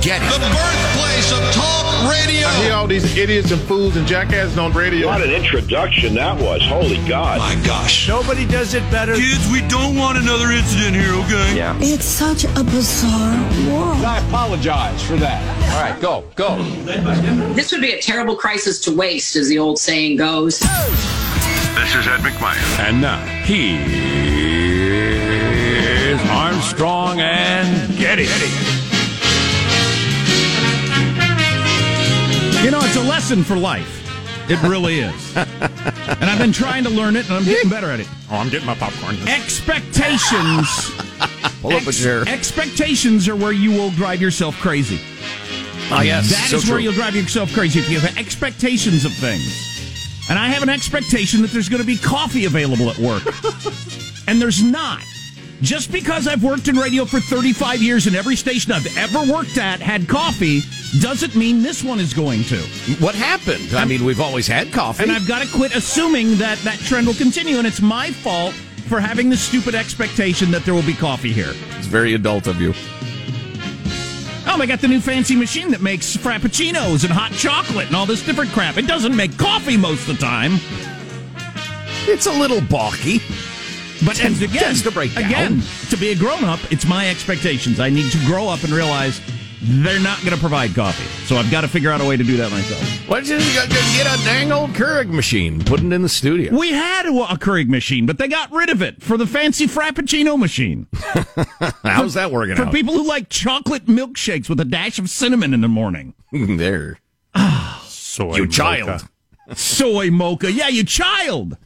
Getty. The birthplace of talk radio. I hear all these idiots and fools and jackasses on radio. What an introduction that was. Holy God. My gosh. Nobody does it better. Kids, we don't want another incident here, okay? Yeah. It's such a bizarre world. I apologize for that. All right, go, go. This would be a terrible crisis to waste, as the old saying goes. This is Ed McMahon. And now, here's Armstrong and Getty. Getty. You know, it's a lesson for life. It really is. and I've been trying to learn it, and I'm getting better at it. Oh, I'm getting my popcorn. Expectations. Pull up a chair. Expectations are where you will drive yourself crazy. Oh, yes. That is so where true. you'll drive yourself crazy if you have expectations of things. And I have an expectation that there's going to be coffee available at work. and there's not. Just because I've worked in radio for 35 years and every station I've ever worked at had coffee doesn't mean this one is going to. What happened? I mean, we've always had coffee. And I've got to quit assuming that that trend will continue. And it's my fault for having the stupid expectation that there will be coffee here. it's very adult of you. Oh, they got the new fancy machine that makes frappuccinos and hot chocolate and all this different crap. It doesn't make coffee most of the time. It's a little balky. But Tends- again, tends to break down. again, to be a grown up, it's my expectations. I need to grow up and realize they're not going to provide coffee. So I've got to figure out a way to do that myself. Why don't you just get a dang old Keurig machine, put it in the studio? We had a, a Keurig machine, but they got rid of it for the fancy frappuccino machine. How's that working For out? people who like chocolate milkshakes with a dash of cinnamon in the morning. there. Soy You mocha. child. Soy mocha. Yeah, you child.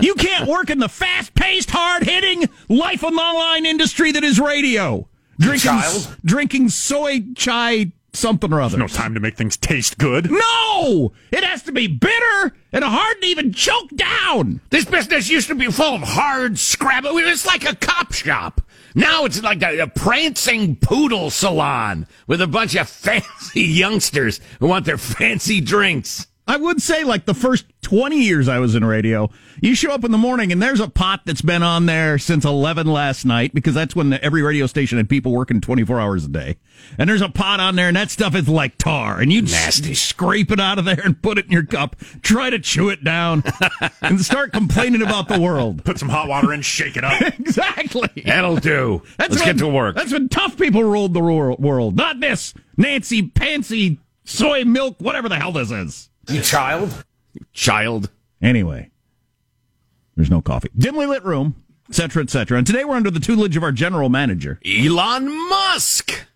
you can't work in the fast paced, hard hitting, life on the line industry that is radio. Drinking, child? drinking soy chai something or other. No time to make things taste good. No! It has to be bitter and hard to even choke down. This business used to be full of hard scrap. It's like a cop shop. Now it's like a, a prancing poodle salon with a bunch of fancy youngsters who want their fancy drinks. I would say, like the first 20 years I was in radio, you show up in the morning and there's a pot that's been on there since 11 last night because that's when the, every radio station had people working 24 hours a day. And there's a pot on there and that stuff is like tar. And you Nasty. scrape it out of there and put it in your cup, try to chew it down, and start complaining about the world. Put some hot water in, shake it up. Exactly. That'll do. That's Let's when- get to work. That's when tough people ruled the wor- world, not this Nancy Pansy soy milk, whatever the hell this is. You child. Child. Anyway, there's no coffee. Dimly lit room, etc., etc. And today we're under the tutelage of our general manager. Elon Musk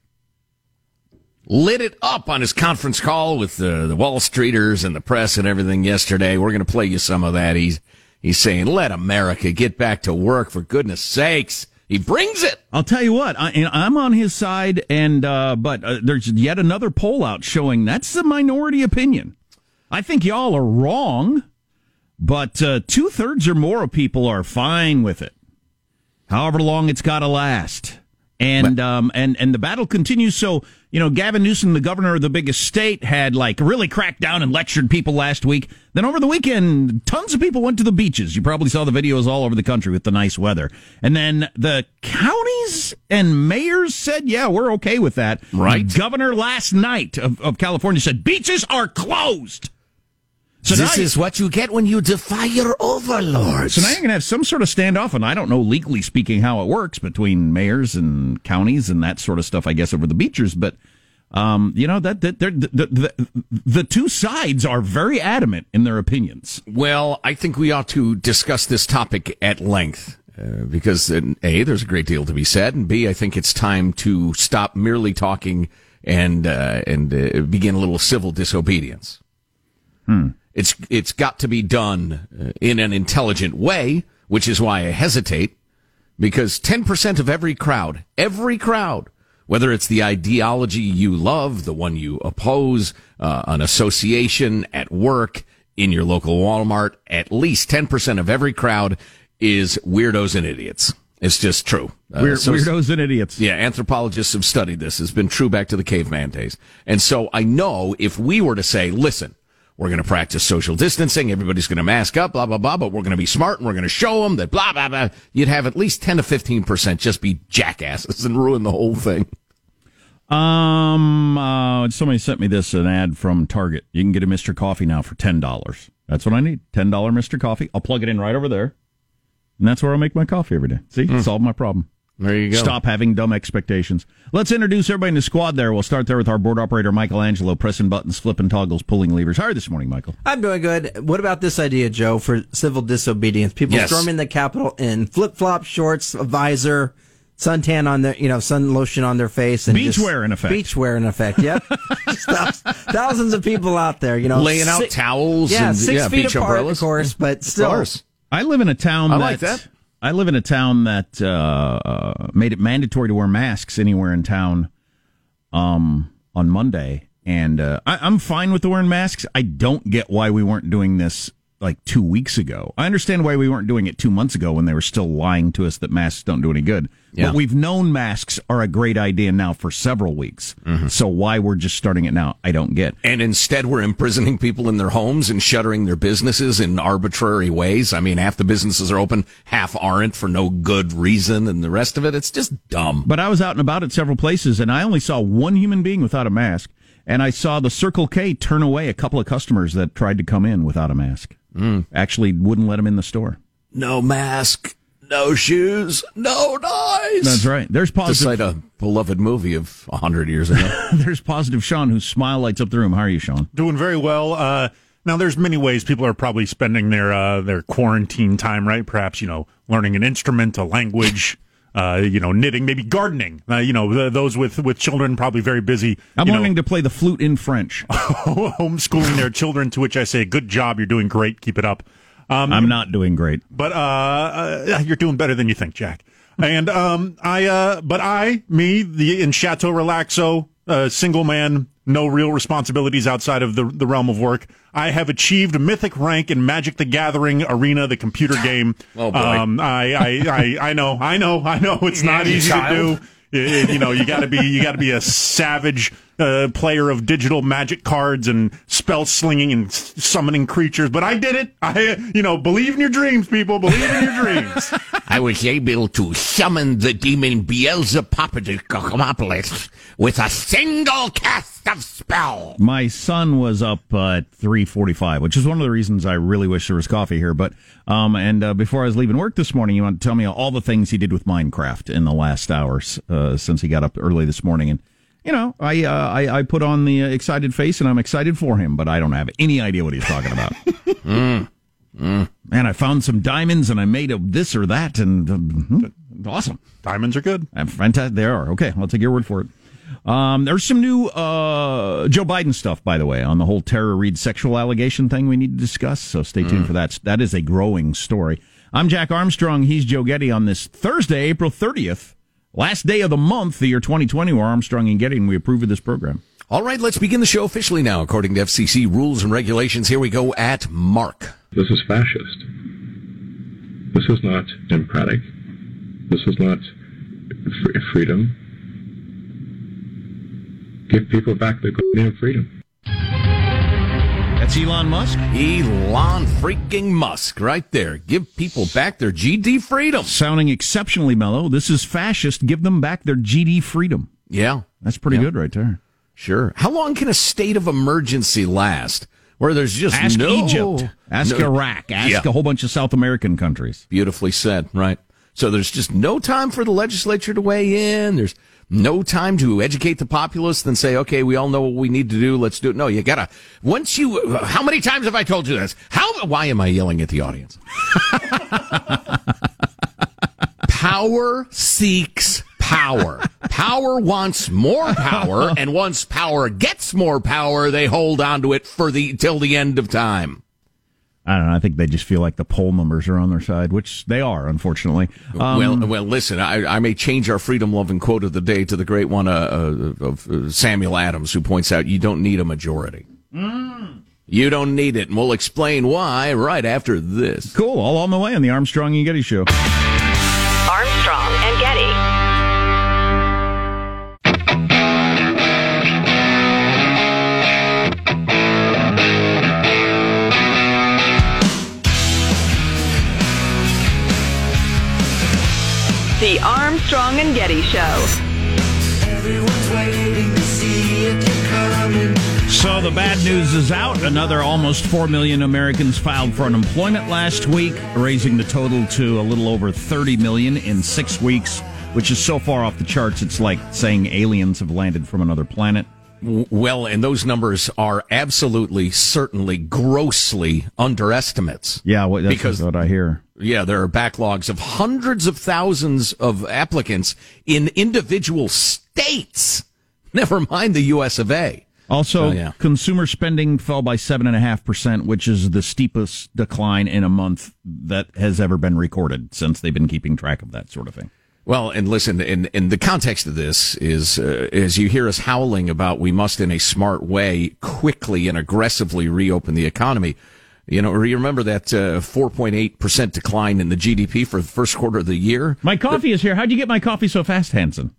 lit it up on his conference call with the, the Wall Streeters and the press and everything yesterday. We're going to play you some of that. He's he's saying, "Let America get back to work for goodness sakes." He brings it. I'll tell you what, I, I'm on his side, and uh, but uh, there's yet another poll out showing that's the minority opinion. I think y'all are wrong, but uh, two thirds or more of people are fine with it. However long it's got to last, and um, and and the battle continues. So you know, Gavin Newsom, the governor of the biggest state, had like really cracked down and lectured people last week. Then over the weekend, tons of people went to the beaches. You probably saw the videos all over the country with the nice weather. And then the counties and mayors said, "Yeah, we're okay with that." Right. Governor last night of, of California said beaches are closed. So this you- is what you get when you defy your overlords. so now you're going to have some sort of standoff, and I don't know legally speaking how it works between mayors and counties and that sort of stuff. I guess over the beaches, but um, you know that, that they're- the, the the two sides are very adamant in their opinions. Well, I think we ought to discuss this topic at length uh, because uh, a there's a great deal to be said, and b I think it's time to stop merely talking and uh, and uh, begin a little civil disobedience. It's it's got to be done uh, in an intelligent way, which is why I hesitate because 10% of every crowd, every crowd, whether it's the ideology you love, the one you oppose, uh, an association at work, in your local Walmart, at least 10% of every crowd is weirdos and idiots. It's just true. Uh, Weird, so- weirdos and idiots. yeah, anthropologists have studied this. It's been true back to the caveman days. And so I know if we were to say, listen, we're going to practice social distancing, everybody's going to mask up, blah, blah, blah, but we're going to be smart and we're going to show them that blah, blah, blah, you'd have at least 10 to 15% just be jackasses and ruin the whole thing. Um, uh, somebody sent me this an ad from Target. You can get a Mister Coffee now for ten dollars. That's what I need. Ten dollar Mister Coffee. I'll plug it in right over there, and that's where I'll make my coffee every day. See, Mm. solve my problem. There you go. Stop having dumb expectations. Let's introduce everybody in the squad there. We'll start there with our board operator, Michelangelo, pressing buttons, flipping toggles, pulling levers. How are you this morning, Michael? I'm doing good. What about this idea, Joe, for civil disobedience? People Yes. storming the Capitol in flip flop shorts, a visor, suntan on their, you know, sun lotion on their face, and just- Beachwear in effect. Beachwear in effect. Yep. Just thousands of people out there, you know, Laying out towels Yeah, and- six yeah, feet beach apart, umbrellas. of course, but still. I live in a town I that, like that. I live in a town that uh, uh, made it mandatory to wear masks anywhere in town um, on Monday, and uh, I, I'm fine with wearing masks. I don't get why we weren't doing this like two weeks ago. I understand why we weren't doing it two months ago when they were still lying to us that masks don't do any good. Yeah. But we've known masks are a great idea now for several weeks. Mm-hmm. So why we're just starting it now, I don't get. And instead, we're imprisoning people in their homes and shuttering their businesses in arbitrary ways. I mean, half the businesses are open, half aren't for no good reason, and the rest of it, it's just dumb. But I was out and about at several places, and I only saw one human being without a mask. And I saw the Circle K turn away a couple of customers that tried to come in without a mask. Actually, wouldn't let them in the store. No mask, no shoes, no dice. That's right. There's To positive. cite a beloved movie of a hundred years ago. There's positive Sean, whose smile lights up the room. How are you, Sean? Doing very well. Uh, now, there's many ways people are probably spending their uh, their quarantine time, right? Perhaps you know, learning an instrument, a language. Uh, you know, knitting, maybe gardening. Uh, you know, th- those with, with children probably very busy. I'm you know, learning to play the flute in French. homeschooling their children. To which I say, good job, you're doing great. Keep it up. Um, I'm not doing great. but uh, uh, you're doing better than you think, Jack. And um, I, uh, but I, me, the in Chateau Relaxo, uh, single man, no real responsibilities outside of the the realm of work. I have achieved mythic rank in Magic: The Gathering Arena, the computer game. Oh, boy. Um, I, I, I, I know, I know, I know. It's not easy child. to do. It- it- you know, you got to be you got to be a savage uh, player of digital magic cards and spell slinging and s- summoning creatures. But I did it. I, you know, believe in your dreams, people. Believe in your dreams. I was able to summon the demon Beelzebub with a single cast of spell. My son was up uh, at 3:45, which is one of the reasons I really wish there was coffee here. But um, and uh, before I was leaving work this morning, you want to tell me all the things he did with Minecraft in the last hours uh, since he got up early this morning. And you know, I uh, I, I put on the uh, excited face, and I'm excited for him, but I don't have any idea what he's talking about. And I found some diamonds, and I made a this or that, and um, awesome. Diamonds are good. Uh, Fantastic. They are. Okay, I'll take your word for it. Um, there's some new uh, Joe Biden stuff, by the way, on the whole Tara Reade sexual allegation thing we need to discuss. So stay tuned for that. That is a growing story. I'm Jack Armstrong. He's Joe Getty on this Thursday, April 30th, last day of the month, the year 2020, where Armstrong and Getty, and we approve of this program. All right, let's begin the show officially now. According to FCC rules and regulations, here we go at Mark. This is fascist. This is not democratic. This is not freedom. Give people back their goddamn freedom. That's Elon Musk. Elon freaking Musk, right there. Give people back their GD freedom. Sounding exceptionally mellow. This is fascist. Give them back their GD freedom. Yeah, That's pretty Yeah. good right there. sure. How long can a state of emergency last? Where there's just Ask no Egypt. Ask no- Iraq. Ask Yeah. a whole bunch of South American countries. Beautifully said, right? So there's just no time for the legislature to weigh in. There's no time to educate the populace and say, okay, we all know what we need to do. Let's do it. No, you gotta, once you, how many times have I told you this? How, why am I yelling at the audience? power seeks power. Power wants more power, and once power gets more power, they hold on to it for the, till the end of time. I don't know. I think they just feel like the poll numbers are on their side, which they are, unfortunately. Um, well, well, listen. I, I may change our freedom-loving quote of the day to the great one uh, uh, of uh, Samuel Adams, who points out you don't need a majority. You don't need it, and we'll explain why right after this. cool. All on the way on the Armstrong and Getty Show. The Armstrong and Getty Show. So the bad news is out. Another almost 4 million Americans filed for unemployment last week, raising the total to a little over 30 million in six weeks, which is so far off the charts, it's like saying aliens have landed from another planet. Well, and those numbers are absolutely, certainly, grossly underestimates. Yeah, well, that's Because- what I hear. Yeah, there are backlogs of hundreds of thousands of applicants in individual states. Never mind the U.S. of A. Also, yeah. consumer spending fell by 7.5%, which is the steepest decline in a month that has ever been recorded since they've been keeping track of that sort of thing. Well, and listen, in, in the context of this is, uh, as you hear us howling about we must in a smart way quickly and aggressively reopen the economy. You know, you remember that uh, 4.8% decline in the GDP for the first quarter of the year? My coffee is here. How'd you get my coffee so fast, Hanson?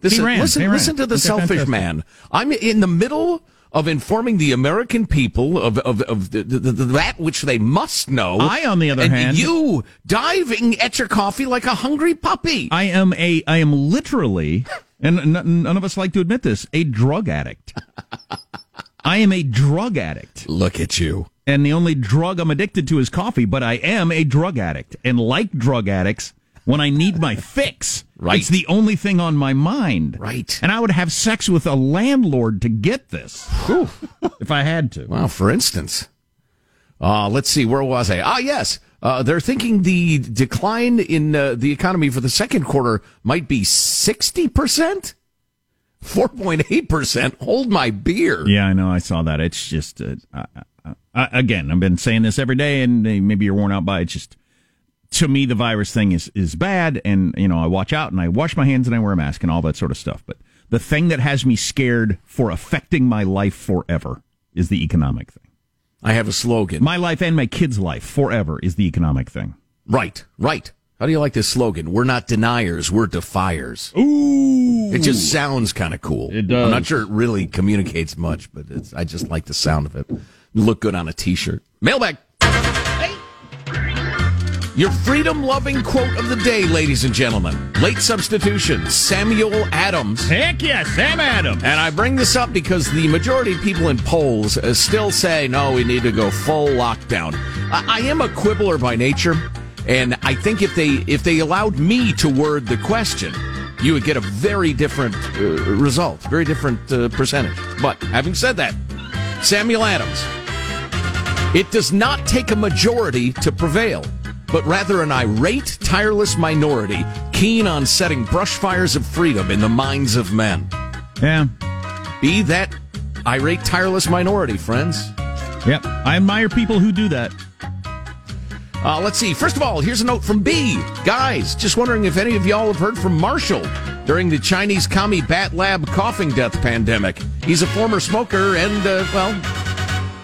This He is- ran. Listen, He ran. listen to the Okay, selfish fantastic. man. I'm in the middle of informing the American people of of, of the, the, the, that which they must know. I, on the other and hand- you diving at your coffee like a hungry puppy. I am a, I am literally, and n- none of us like to admit this, a drug addict. I am a drug addict. Look at you. And the only drug I'm addicted to is coffee, but I am a drug addict. And like drug addicts, when I need my fix, Right. it's the only thing on my mind. Right. And I would have sex with a landlord to get this if I had to. Well, for instance, uh, let's see, where was I? Ah, yes. Uh, they're thinking the decline in uh, the economy for the second quarter might be 60%? 4.8%. Hold my beer. Yeah, I know. I saw that. It's just, uh, uh, uh, again, I've been saying this every day, and uh, maybe you're worn out by it. It's just, to me, the virus thing is, is bad, and, you know, I watch out and I wash my hands and I wear a mask and all that sort of stuff. But the thing that has me scared for affecting my life forever is the economic thing. I have a slogan. My life and my kids' life forever is the economic thing. Right, right. How do you like this slogan? We're not deniers, we're defiers. Ooh. It just sounds kind of cool. It does. I'm not sure it really communicates much, but it's, I just like the sound of it. Look good on a t-shirt. Mailbag. Your freedom loving quote of the day, ladies and gentlemen. Late substitution, Samuel Adams. Heck yes, Sam Adams. And I bring this up because the majority of people in polls uh, still say, no, we need to go full lockdown. I, I am a quibbler by nature, and I think if they if they allowed me to word the question, you would get a very different uh, result, very different uh, percentage. But having said that, Samuel Adams, it does not take a majority to prevail, but rather an irate, tireless minority keen on setting brush fires of freedom in the minds of men. Yeah. Be that irate, tireless minority, friends. Yep. I admire people who do that. Uh, let's see. First of all, here's a note from B. Guys, just wondering if any of y'all have heard from Marshall during the Chinese commie Bat Lab coughing death pandemic. He's a former smoker and, uh, well,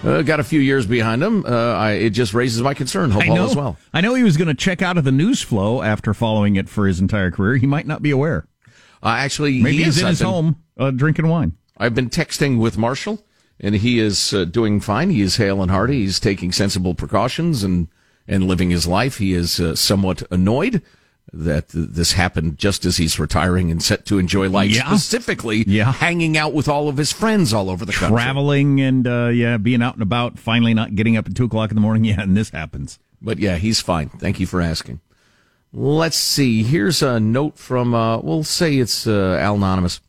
uh, got a few years behind him. Uh, I, it just raises my concern. Hope I all is well. I know he was going to check out of the news flow after following it for his entire career. He might not be aware. Uh, actually, Maybe he he's is. in I've his been- home uh, drinking wine. I've been texting with Marshall, and he is uh, doing fine. He is hale and hearty. He's taking sensible precautions and and living his life. He is uh, somewhat annoyed that th- this happened just as he's retiring and set to enjoy life, Yeah. specifically Yeah. hanging out with all of his friends all over the country. Traveling and, uh, yeah, being out and about, finally not getting up at 2 o'clock in the morning. Yeah, and this happens. But yeah, he's fine. Thank you for asking. Let's see. Here's a note from, uh, we'll say it's uh, Al Anonymous.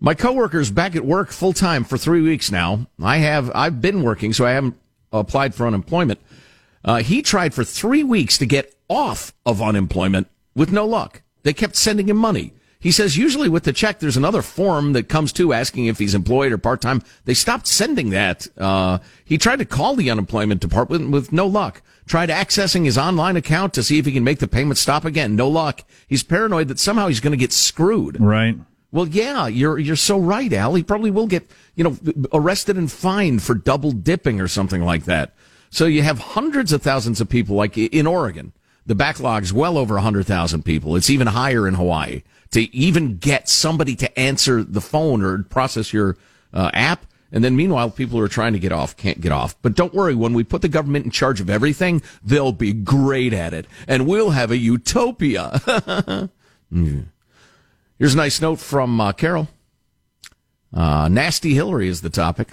My coworker's back at work full time for three weeks now. I have, I've been working, so I haven't applied for unemployment. Uh, he tried for three weeks to get off of unemployment with no luck. They kept sending him money. He says usually with the check, there's another form that comes to asking if he's employed or part time. They stopped sending that. Uh, he tried to call the unemployment department with no luck. Tried accessing his online account to see if he can make the payment stop again. No luck. He's paranoid that somehow he's going to get screwed. Right. Well, yeah, you're you're so right, Al. He probably will get you know arrested and fined for double dipping or something like that. So you have hundreds of thousands of people, like in Oregon, the backlog's well over hundred thousand people. It's even higher in Hawaii. To even get somebody to answer the phone or process your uh, app, and then meanwhile, people who are trying to get off can't get off. But don't worry, when we put the government in charge of everything, they'll be great at it, and we'll have a utopia. Here's a nice note from uh, Carol. Uh, nasty Hillary is the topic.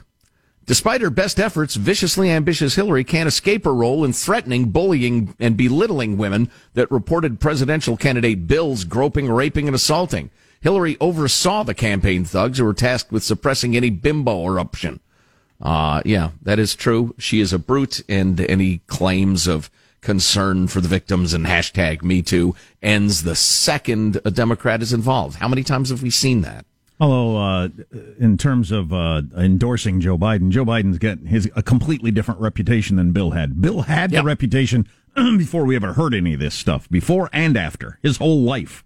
Despite her best efforts, viciously ambitious Hillary can't escape her role in threatening, bullying, and belittling women that reported presidential candidate Bill's groping, raping, and assaulting. Hillary oversaw the campaign thugs who were tasked with suppressing any bimbo eruption. Uh, yeah, that is true. She is a brute, and any claims of concern for the victims and hashtag Me Too ends the second a Democrat is involved. How many times have we seen that? Although, uh, in terms of uh, endorsing Joe Biden, Joe Biden's got his a completely different reputation than Bill had. Bill had Yep. the reputation before we ever heard any of this stuff, before and after his whole life.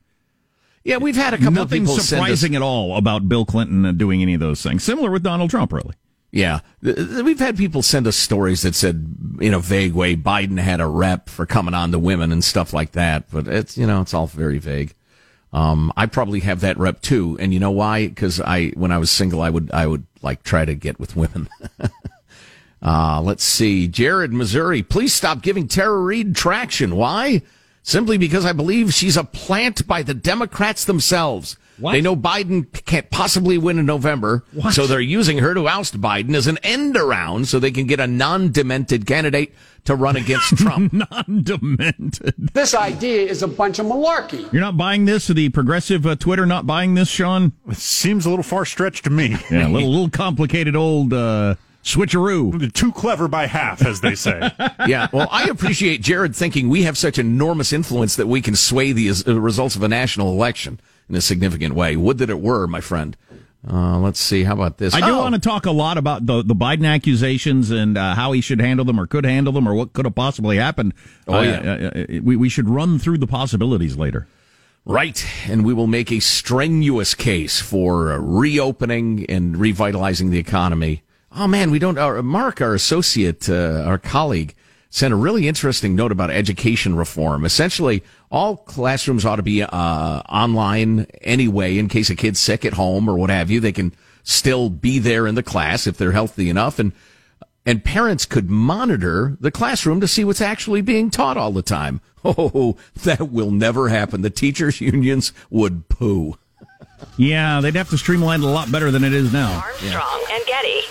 Yeah, we've had a couple Nothing of people surprising at all about Bill Clinton uh, doing any of those things. Similar with Donald Trump, really. Yeah. We've had people send us stories that said, in a vague way, Biden had a rep for coming on to women and stuff like that. But it's, you know, it's all very vague. Um, I probably have that rep too. And you know why? Cause I, when I was single, I would, I would like try to get with women. uh, let's see. Jared, Missouri, please stop giving Tara Reade traction. Why? Simply because I believe she's a plant by the Democrats themselves. They know Biden can't possibly win in November, so they're using her to oust Biden as an end around so they can get a non-demented candidate to run against Trump. non-demented. This idea is a bunch of malarkey. You're not buying this? The progressive uh, Twitter not buying this, Sean? It seems a little far stretched to me. Yeah, a little, little complicated old uh, switcheroo. Too clever by half, as they say. yeah, well, I appreciate Jared thinking we have such enormous influence that we can sway the uh, results of a national election in a significant way. Would that it were, my friend. Uh, let's see. How about this? I do Oh, want to talk a lot about the, the Biden accusations and uh, how he should handle them or could handle them or what could have possibly happened. Oh, Uh, yeah. uh, uh, we, we should run through the possibilities later. Right. And we will make a strenuous case for uh, reopening and revitalizing the economy. Oh man, we don't, our, Mark, our associate, uh, our colleague, sent a really interesting note about education reform. Essentially, all classrooms ought to be, uh, online anyway in case a kid's sick at home or what have you. They can still be there in the class if they're healthy enough and, and parents could monitor the classroom to see what's actually being taught all the time. Oh, that will never happen. The teachers' unions would poo. Yeah, they'd have to streamline it a lot better than it is now. Armstrong and Getty.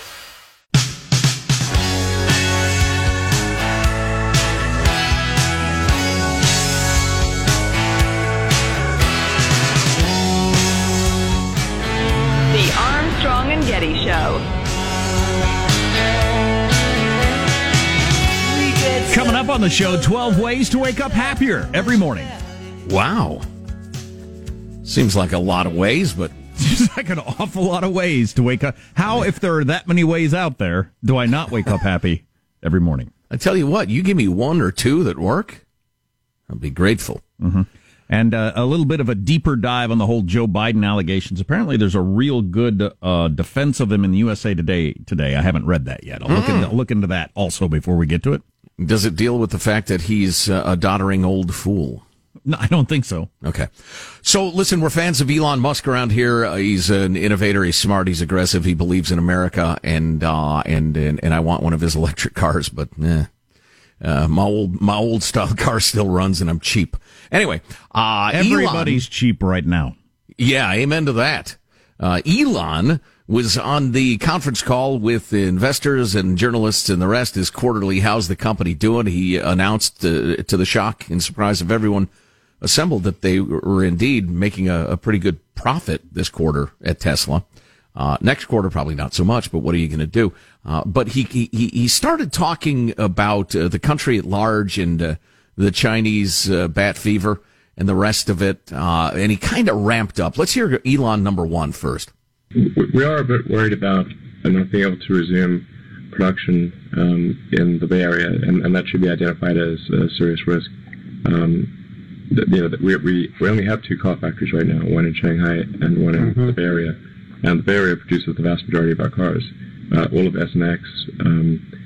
Getty Show. Coming up on the show, 12 ways to wake up happier every morning. Wow. Seems like a lot of ways, but Seems like an awful lot of ways to wake up. How, if there are that many ways out there, do I not wake up happy every morning? I tell you what, you give me one or two that work, I'll be grateful. Mm-hmm. And uh, a little bit of a deeper dive on the whole Joe Biden allegations. Apparently, there's a real good uh, defense of him in the USA Today. Today, I haven't read that yet. I'll look, into, I'll look into that also before we get to it. Does it deal with the fact that he's uh, a doddering old fool? No, I don't think so. Okay. So listen, we're fans of Elon Musk around here. Uh, he's an innovator. He's smart. He's aggressive. He believes in America, and uh, and and and I want one of his electric cars, but eh. Uh, my old my old style car still runs, and I'm cheap. Anyway, uh, Everybody's Elon, cheap right now. yeah, amen to that. Uh, Elon was on the conference call with investors and journalists and the rest. His quarterly, how's the company doing? He announced uh, to the shock and surprise of everyone assembled that they were indeed making a, a pretty good profit this quarter at Tesla. Uh, next quarter, probably not so much, but what are you going to do? Uh, but he, he, he started talking about uh, the country at large and uh, the Chinese uh, bat fever and the rest of it. Uh, and he kind of ramped up. Let's hear Elon number one first. We we are a bit worried about not being able to resume production um, in the Bay Area, and, and that should be identified as a serious risk. Um, th- you know, that we, we, we only have two car factories right now, one in Shanghai and one in the Bay Area. And the Bay Area produces the vast majority of our cars. Uh, all of S and X, um,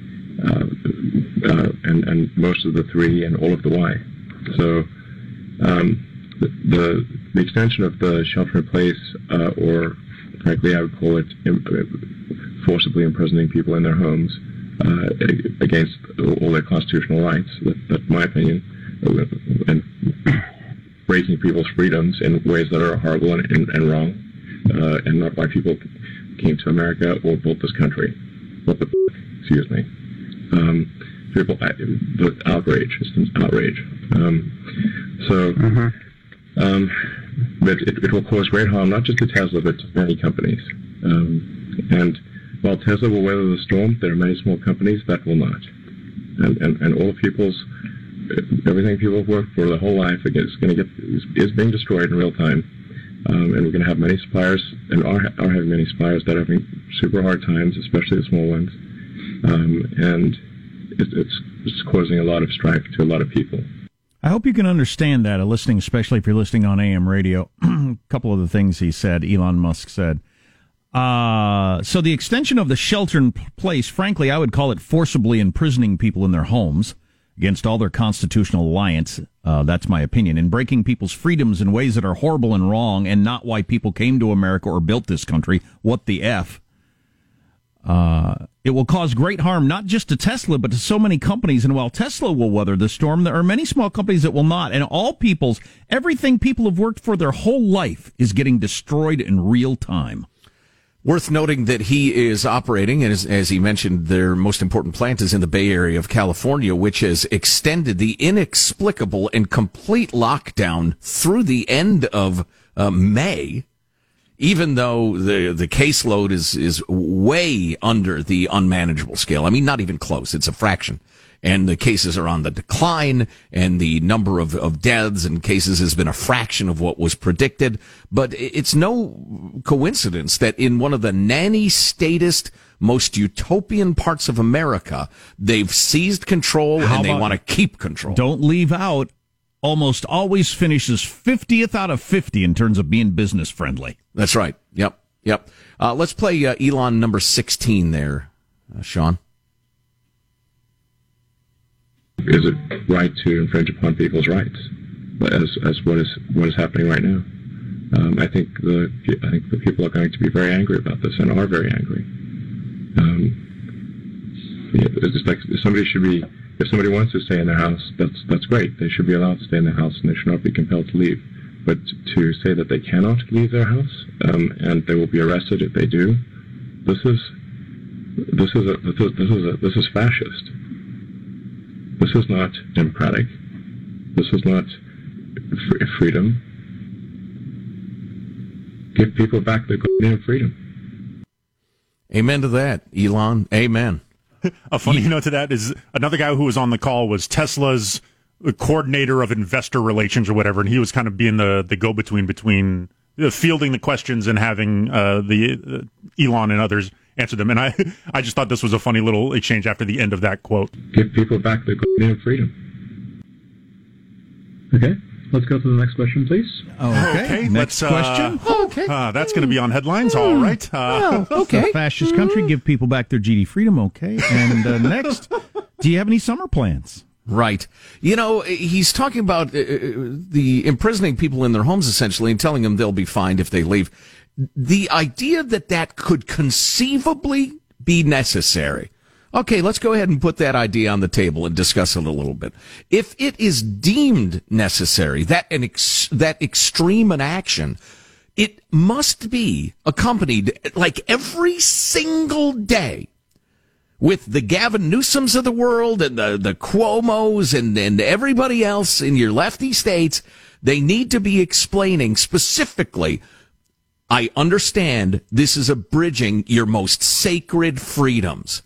uh, uh, and, and most of the 3 and all of the Y. So um, the, the, the extension of the shelter in place, uh, or frankly, I would call it uh, forcibly imprisoning people in their homes uh, against all their constitutional rights. That, that's my opinion, and breaking people's freedoms in ways that are horrible and, and, and wrong, uh, and not why people came to America or built this country. What the f- excuse me. Um, people, the outrage, it's outrage. Um, so, um, but it, it will cause great harm not just to Tesla but to many companies. Um, and while Tesla will weather the storm, there are many small companies that will not. And, and, and all the people's everything people have worked for their whole life is going to get is, is being destroyed in real time. Um, and we're going to have many suppliers, and are, are having many suppliers that are having super hard times, especially the small ones. Um, and it, it's, it's causing a lot of strife to a lot of people. I hope you can understand that, listening, especially if you're listening on AM radio. a couple of the things he said, Elon Musk said. Uh, so the extension of the shelter in place, frankly, I would call it forcibly imprisoning people in their homes against all their constitutional alliance. Uh, that's my opinion. And breaking people's freedoms in ways that are horrible and wrong and not why people came to America or built this country. What the F? Uh, it will cause great harm not just to Tesla, but to so many companies. And while Tesla will weather the storm, there are many small companies that will not. And all people's, everything people have worked for their whole life is getting destroyed in real time. Worth noting that he is operating, as, as, he mentioned, their most important plant is in the Bay Area of California, which has extended the inexplicable and complete lockdown through the end of uh, May, even though the the caseload is is way under the unmanageable scale. I mean, not even close. It's a fraction and the cases are on the decline and the number of, of deaths and cases has been a fraction of what was predicted. But it's no coincidence that in one of the nanny statist, most utopian parts of America, they've seized control How and they want to keep control. Don't leave out almost always finishes 50th out of 50 in terms of being business friendly. That's right. Yep. Yep. Uh, let's play uh, Elon number 16 there, uh, Sean is it right to infringe upon people's rights, as as what is what is happening right now? Um, I think the I think the people are going to be very angry about this and are very angry. Um, it's like somebody should be if somebody wants to stay in their house, that's that's great. They should be allowed to stay in their house and they should not be compelled to leave. But to say that they cannot leave their house um, and they will be arrested if they do, this is this is a, this is this is a, this is fascist. This is not democratic. This is not freedom. Give people back their goddamn freedom. Amen to that, Elon. Amen. A funny yeah. note to that is another guy who was on the call was Tesla's coordinator of investor relations or whatever, and he was kind of being the, the go between between uh, fielding the questions and having uh, the uh, Elon and others answer them. And I, I just thought this was a funny little exchange after the end of that quote. Give people back their goddamn freedom. Okay. Let's go to the next question, please. Okay. okay next uh, question. Uh, okay. Uh, that's going to be on headlines. All right. Uh, well, okay. fascist country. Give people back their GD freedom. Okay. And uh, next, do you have any summer plans? Right. You know, he's talking about uh, the imprisoning people in their homes essentially and telling them they'll be fined if they leave the idea that that could conceivably be necessary. Okay, let's go ahead and put that idea on the table and discuss it a little bit. If it is deemed necessary, that an ex- that extreme an action, it must be accompanied like every single day with the Gavin Newsoms of the world and the, the Cuomos and, and everybody else in your lefty states. They need to be explaining specifically I understand this is abridging your most sacred freedoms.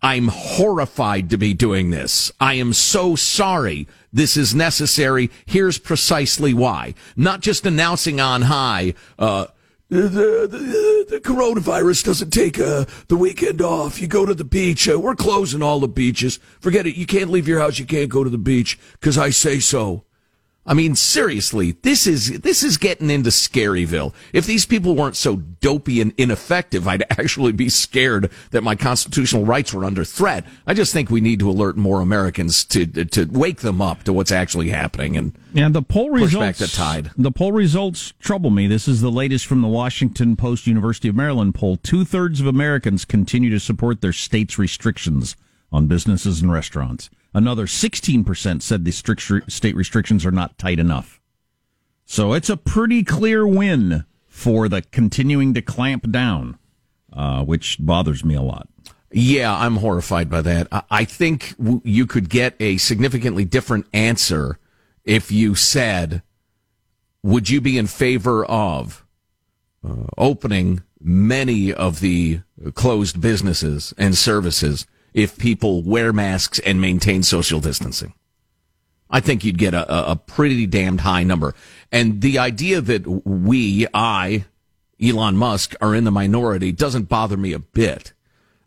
I'm horrified to be doing this. I am so sorry. This is necessary. Here's precisely why. Not just announcing on high, uh, the, the, the, coronavirus doesn't take uh, the weekend off. You go to the beach. Uh, we're closing all the beaches. Forget it. You can't leave your house. You can't go to the beach because I say so. I mean, seriously, this is this is getting into Scaryville. If these people weren't so dopey and ineffective, I'd actually be scared that my constitutional rights were under threat. I just think we need to alert more Americans to to wake them up to what's actually happening and yeah, the poll results. the tide. The poll results trouble me. This is the latest from the Washington Post University of Maryland poll. Two thirds of Americans continue to support their state's restrictions on businesses and restaurants. Another 16% said the strict state restrictions are not tight enough. So it's a pretty clear win for the continuing to clamp down uh, which bothers me a lot. Yeah, I'm horrified by that. I, think you could get a significantly different answer if you said, would you be in favor of uh, opening many of the closed businesses and services if people wear masks and maintain social distancing? I think you'd get a, a pretty damned high number. And the idea that we, I, Elon Musk, are in the minority doesn't bother me a bit.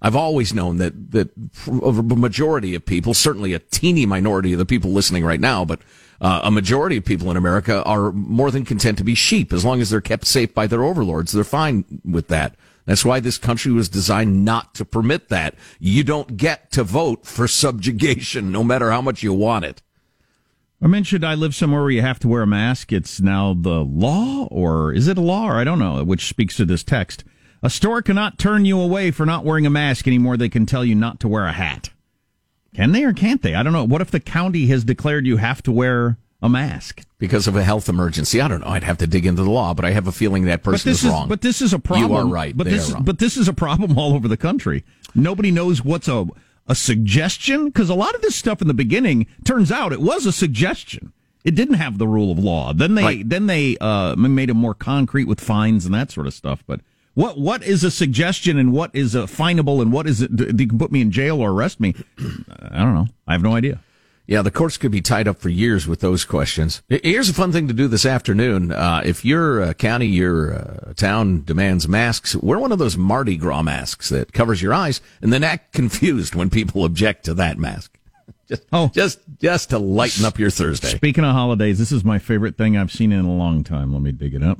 I've always known that that a majority of people, certainly a teeny minority of the people listening right now, but uh, a majority of people in America are more than content to be sheep as long as they're kept safe by their overlords. They're fine with that. That's why this country was designed not to permit that. You don't get to vote for subjugation, no matter how much you want it. I mentioned I live somewhere where you have to wear a mask. It's now the law, or is it a law, or I don't know, which speaks to this text. A store cannot turn you away for not wearing a mask anymore. They can tell you not to wear a hat. Can they or can't they? I don't know. What if the county has declared you have to wear a mask because of a health emergency? I don't know. I'd have to dig into the law, but I have a feeling that person is, is, wrong. But this is a problem. You are right. But they this, are wrong. but this is a problem all over the country. Nobody knows what's a a suggestion because a lot of this stuff in the beginning turns out it was a suggestion. It didn't have the rule of law. Then they Right. then they uh, made it more concrete with fines and that sort of stuff. But what what is a suggestion and what is a finable and what is it? You can put me in jail or arrest me. I don't know. I have no idea. Yeah, the courts could be tied up for years with those questions. Here's a fun thing to do this afternoon. Uh, if your uh, county, your uh, town demands masks, wear one of those Mardi Gras masks that covers your eyes, and then act confused when people object to that mask. Just, Oh. just, just to lighten up your Thursday. Speaking of holidays, this is my favorite thing I've seen in a long time. Let me dig it up.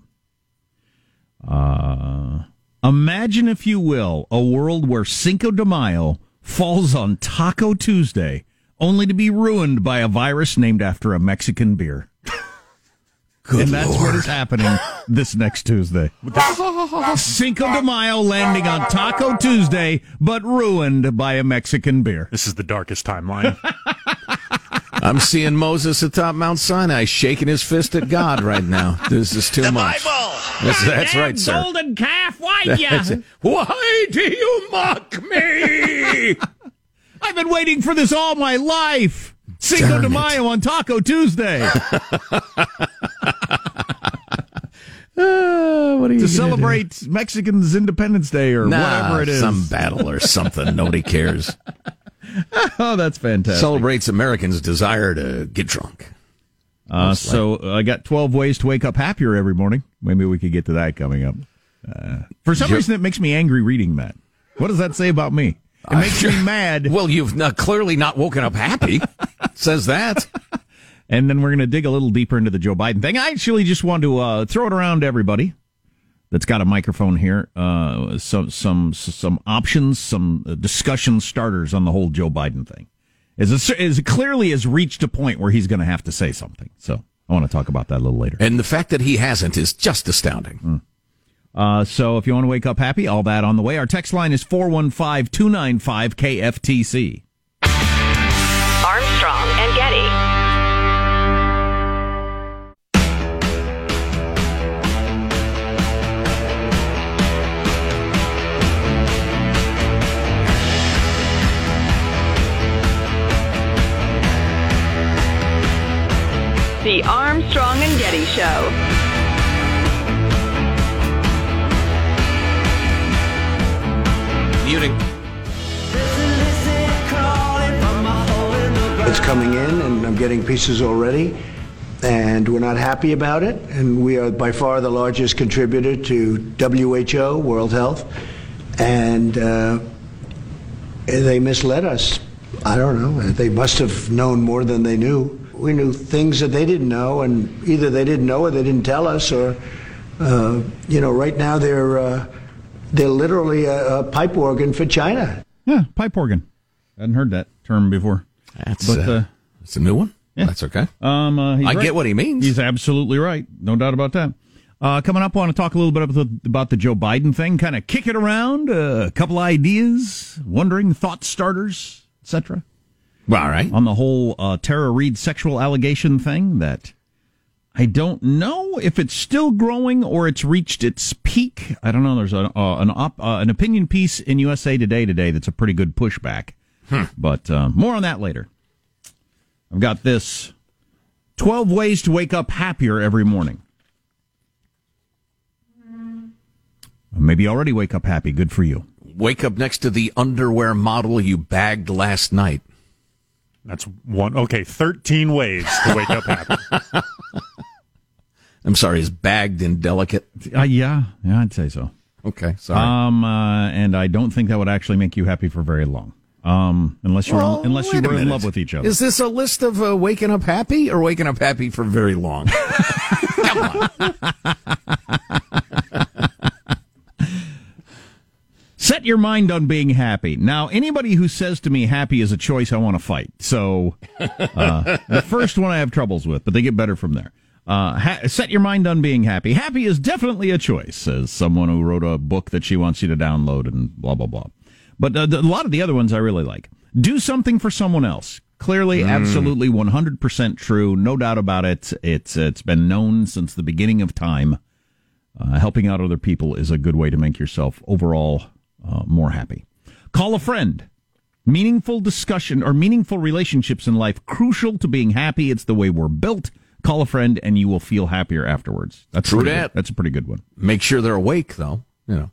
Uh, imagine, if you will, a world where Cinco de Mayo falls on Taco Tuesday, only to be ruined by a virus named after a Mexican beer. and that's what is happening this next Tuesday. Cinco de Mayo landing on Taco Tuesday, but ruined by a Mexican beer. This is the darkest timeline. I'm seeing Moses atop Mount Sinai shaking his fist at God right now. This is too much. That's, that's right, sir. Golden calf, why That's it. Why do you mock me? I've been waiting for this all my life. Cinco Darn de it. Mayo on Taco Tuesday Uh, what are you to celebrate Mexicans' Independence Day or? Nah, whatever it is. some battle or something. Nobody cares. oh, that's fantastic. Celebrates Americans' desire to get drunk. uh, so uh, I got 12 ways to wake up happier every morning. Maybe we could get to that coming up. Uh, for some reason, it makes me angry reading that. What does that say about me? It makes me mad. Well, you've not, clearly not woken up happy. Says that. And then we're going to dig a little deeper into the Joe Biden thing. I actually just want to uh, throw it around to everybody that's got a microphone here. Uh, some some some options, some discussion starters on the whole Joe Biden thing. Is it, is it clearly has reached a point where he's going to have to say something. So I want to talk about that a little later. And the fact that he hasn't is just astounding. Uh, so if you want to wake up happy, all that on the way. Our text line is 415 295 KFTC. Armstrong and Getty. The Armstrong and Getty Show. Muting. It's coming in, and I'm getting pieces already, and we're not happy about it. And we are by far the largest contributor to WHO, World Health, and uh, they misled us. I don't know. They must have known more than they knew. We knew things that they didn't know, and either they didn't know or they didn't tell us, or uh, you know, right now they're uh, they're literally a, a pipe organ for China. Yeah, pipe organ. I hadn't heard that term before. That's But, uh, uh, it's a new one. yeah. That's okay. Um, uh, he's I right. get what he means. He's absolutely right. No doubt about that. Uh, coming up, I want to talk a little bit about the, about the Joe Biden thing, kind of kick it around, uh, a couple ideas, wondering, thought starters, etc. Well, all right. On the whole uh, Tara Reade sexual allegation thing that I don't know if it's still growing or it's reached its peak. I don't know. There's a, uh, an op, uh, an opinion piece in USA Today today that's a pretty good pushback. Hmm. But uh, more on that later. I've got this 12 ways to wake up happier every morning. Maybe you already wake up happy. Good for you. Wake up next to the underwear model you bagged last night. That's one. Okay, 13 ways to wake up happy. I'm sorry, is bagged indelicate? Uh, yeah, yeah, I'd say so. Okay, sorry. Um, uh, and I don't think that would actually make you happy for very long. Um, unless you Well, were, unless you were in love with each other. Is this a list of uh, waking up happy or waking up happy for very long? Come on. Set your mind on being happy. Now, anybody who says to me happy is a choice, I want to fight. So, uh, the first one I have troubles with, but they get better from there. Uh, ha- set your mind on being happy. Happy is definitely a choice, says someone who wrote a book that she wants you to download and blah, blah, blah. But uh, the- a lot of the other ones I really like. Do something for someone else. Clearly, absolutely 100% true. No doubt about it. It's, it's been known since the beginning of time. Uh, helping out other people is a good way to make yourself overall uh, more happy. Call a friend. Meaningful discussion or meaningful relationships in life crucial to being happy. It's the way we're built. Call a friend and you will feel happier afterwards. That's True that. That's a pretty good one. Make sure they're awake, though. You know,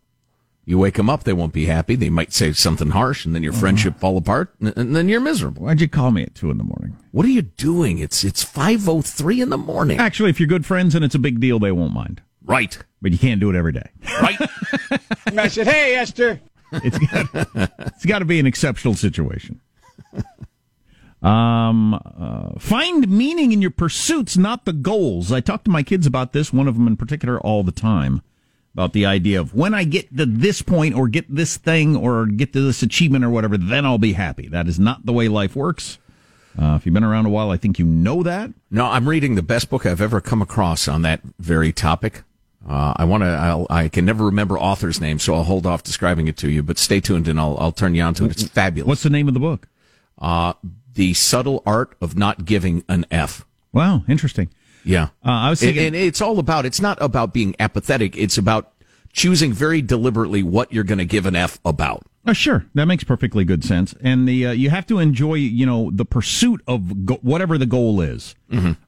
you wake them up, they won't be happy. They might say something harsh, and then your friendship uh-huh. fall apart, and, and then you're miserable. Why'd you call me at two in the morning? What are you doing? It's it's five oh three in the morning. Actually, if you're good friends and it's a big deal, they won't mind. Right. But you can't do it every day. Right. I said, hey, Esther. It's got, it's got to be an exceptional situation. Um, uh, find meaning in your pursuits, not the goals. I talk to my kids about this, one of them in particular, all the time. About the idea of when I get to this point or get this thing or get to this achievement or whatever, then I'll be happy. That is not the way life works. Uh, if you've been around a while, I think you know that. No, I'm reading the best book I've ever come across on that very topic. Uh, I want to. I can never remember author's name, so I'll hold off describing it to you. But stay tuned, and I'll I'll turn you on to it. It's fabulous. What's the name of the book? Uh, the subtle art of not giving an F. Wow, interesting. Yeah, Uh, I was thinking, and it's all about. It's not about being apathetic. It's about choosing very deliberately what you're going to give an F about. Oh, sure, that makes perfectly good sense. And the uh, you have to enjoy, you know, the pursuit of go- whatever the goal is,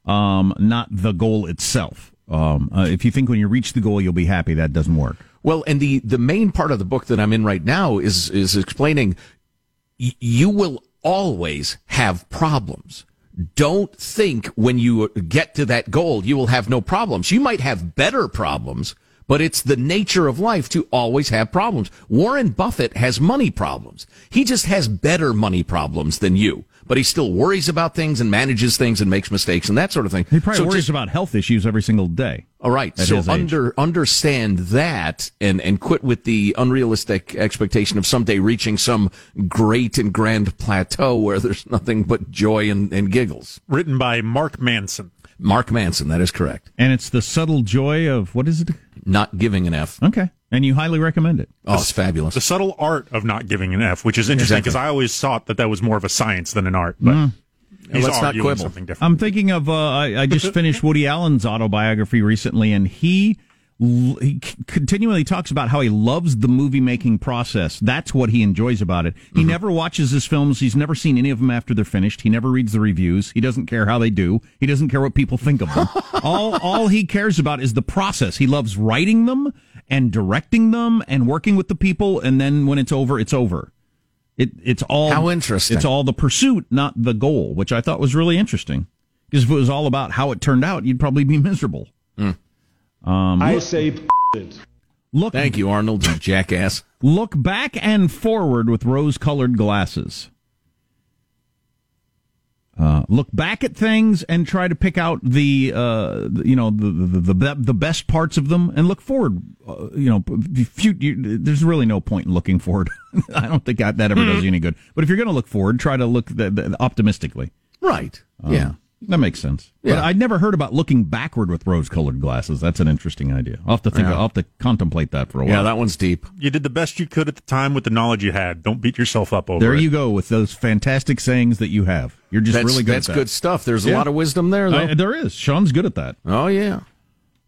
um, not the goal itself. Um, uh, if you think when you reach the goal you'll be happy, that doesn't work. Well, and the the main part of the book that I'm in right now is is explaining y- you will always have problems. Don't think when you get to that goal you will have no problems. You might have better problems, but it's the nature of life to always have problems. Warren Buffett has money problems. He just has better money problems than you, but he still worries about things and manages things and makes mistakes and that sort of thing. He probably So worries just- about health issues every single day. All right. at so under understand that and and quit with the unrealistic expectation of someday reaching some great and grand plateau where there's nothing but joy and, and giggles. Written by Mark Manson. Mark Manson, that is correct. And it's the subtle joy of what is it? Not giving an F. Okay, and you highly recommend it. Oh, it's fabulous. The subtle art of not giving an F, which is interesting Exactly. because I always thought that that was more of a science than an art. But Mm. He's Let's not quibble. something different. I'm thinking of. Uh, I, I just finished Woody Allen's autobiography recently, and he he continually talks about how he loves the movie making process. That's what he enjoys about it. He never watches his films. He's never seen any of them after they're finished. He never reads the reviews. He doesn't care how they do. He doesn't care what people think of them. all all he cares about is the process. He loves writing them and directing them and working with the people. And then when it's over, it's over. It, it's all How interesting. It's all the pursuit, not the goal, which I thought was really interesting. Because if it was all about how it turned out, you'd probably be miserable. Mm. Um, I look, say it. look, Thank you, Arnold, you jackass. look back and forward with rose-colored glasses. Uh, look back at things and try to pick out the, uh, you know, the, the the the best parts of them, and look forward. Uh, you know, you, there's really no point in looking forward. I don't think that, that ever does you any good. But if you're going to look forward, try to look the, the, optimistically. Right. yeah. That makes sense. Yeah. But I'd never heard about looking backward with rose-colored glasses. That's an interesting idea. I'll have to think. Yeah. I'll have to contemplate that for a while. Yeah, that one's deep. You did the best you could at the time with the knowledge you had. Don't beat yourself up over there it. There you go with those fantastic sayings that you have. You're just that's, really good. That's that. That's good stuff. There's yeah. a lot of wisdom there, though. Uh, there is. Sean's good at that. Oh yeah.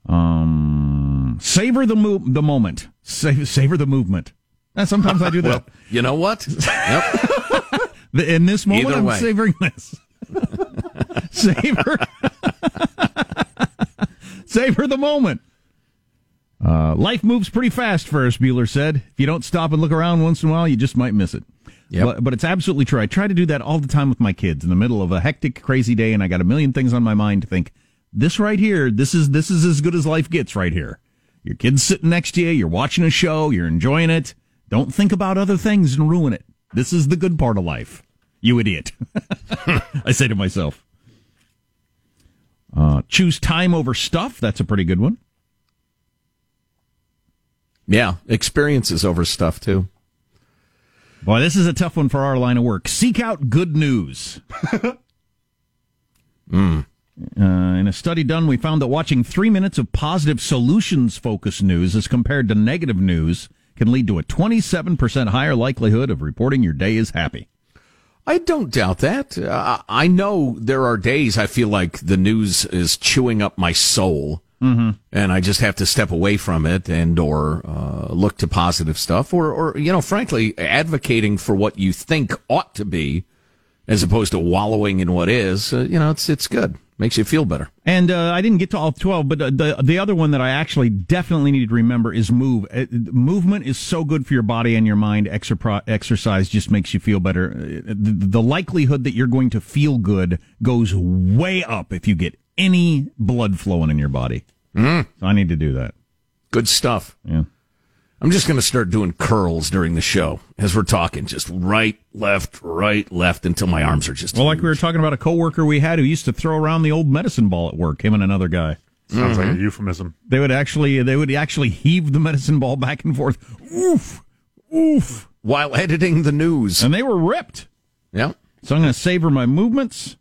Um, savor the mo- the moment. Savor, savor the movement. And sometimes I do that. well, you know what? Yep. In this moment, I'm savoring this. savor, savor the moment. Uh, life moves pretty fast, Ferris Bueller said. If you don't stop and look around once in a while, you just might miss it. Yep. But, but it's absolutely true. I try to do that all the time with my kids in the middle of a hectic, crazy day, and I got a million things on my mind to think. This right here, this is this is as good as life gets right here. Your kid's sitting next to you, you're watching a show, you're enjoying it. Don't think about other things and ruin it. This is the good part of life. You idiot. I say to myself. Uh, choose time over stuff. That's a pretty good one. Yeah, experiences over stuff too. Boy, this is a tough one for our line of work. Seek out good news. mm. Uh, in a study done, we found that watching three minutes of positive solutions focused news as compared to negative news can lead to a 27% higher likelihood of reporting your day is happy. I don't doubt that. Uh, I know there are days I feel like the news is chewing up my soul. Mm-hmm. And I just have to step away from it and or uh, look to positive stuff or, or, you know, frankly, advocating for what you think ought to be as opposed to wallowing in what is. Uh, you know, it's it's good makes you feel better. And uh, I didn't get to all 12, but the the other one that I actually definitely need to remember is move. Uh, movement is so good for your body and your mind. Exercise just makes you feel better. Uh, the, the likelihood that you're going to feel good goes way up if you get any blood flowing in your body. Mm. So I need to do that. Good stuff. Yeah. I'm just going to start doing curls during the show as we're talking, just right, left, right, left until my arms are just. Well, huge. like we were talking about a coworker we had who used to throw around the old medicine ball at work. Him and another guy. Sounds mm-hmm. like a mm-hmm. euphemism. They would actually, they would actually heave the medicine ball back and forth. Oof, oof, while editing the news, and they were ripped. Yeah. So I'm going to savor my movements,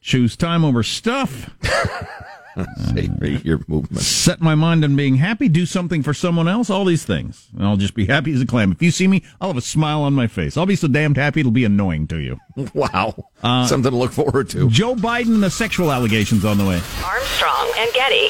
choose time over stuff. your movement. Set my mind on being happy, do something for someone else, all these things. And I'll just be happy as a clam. If you see me, I'll have a smile on my face. I'll be so damned happy it'll be annoying to you. Wow. Uh, Something to look forward to. Joe Biden, the sexual allegations on the way. Armstrong and Getty.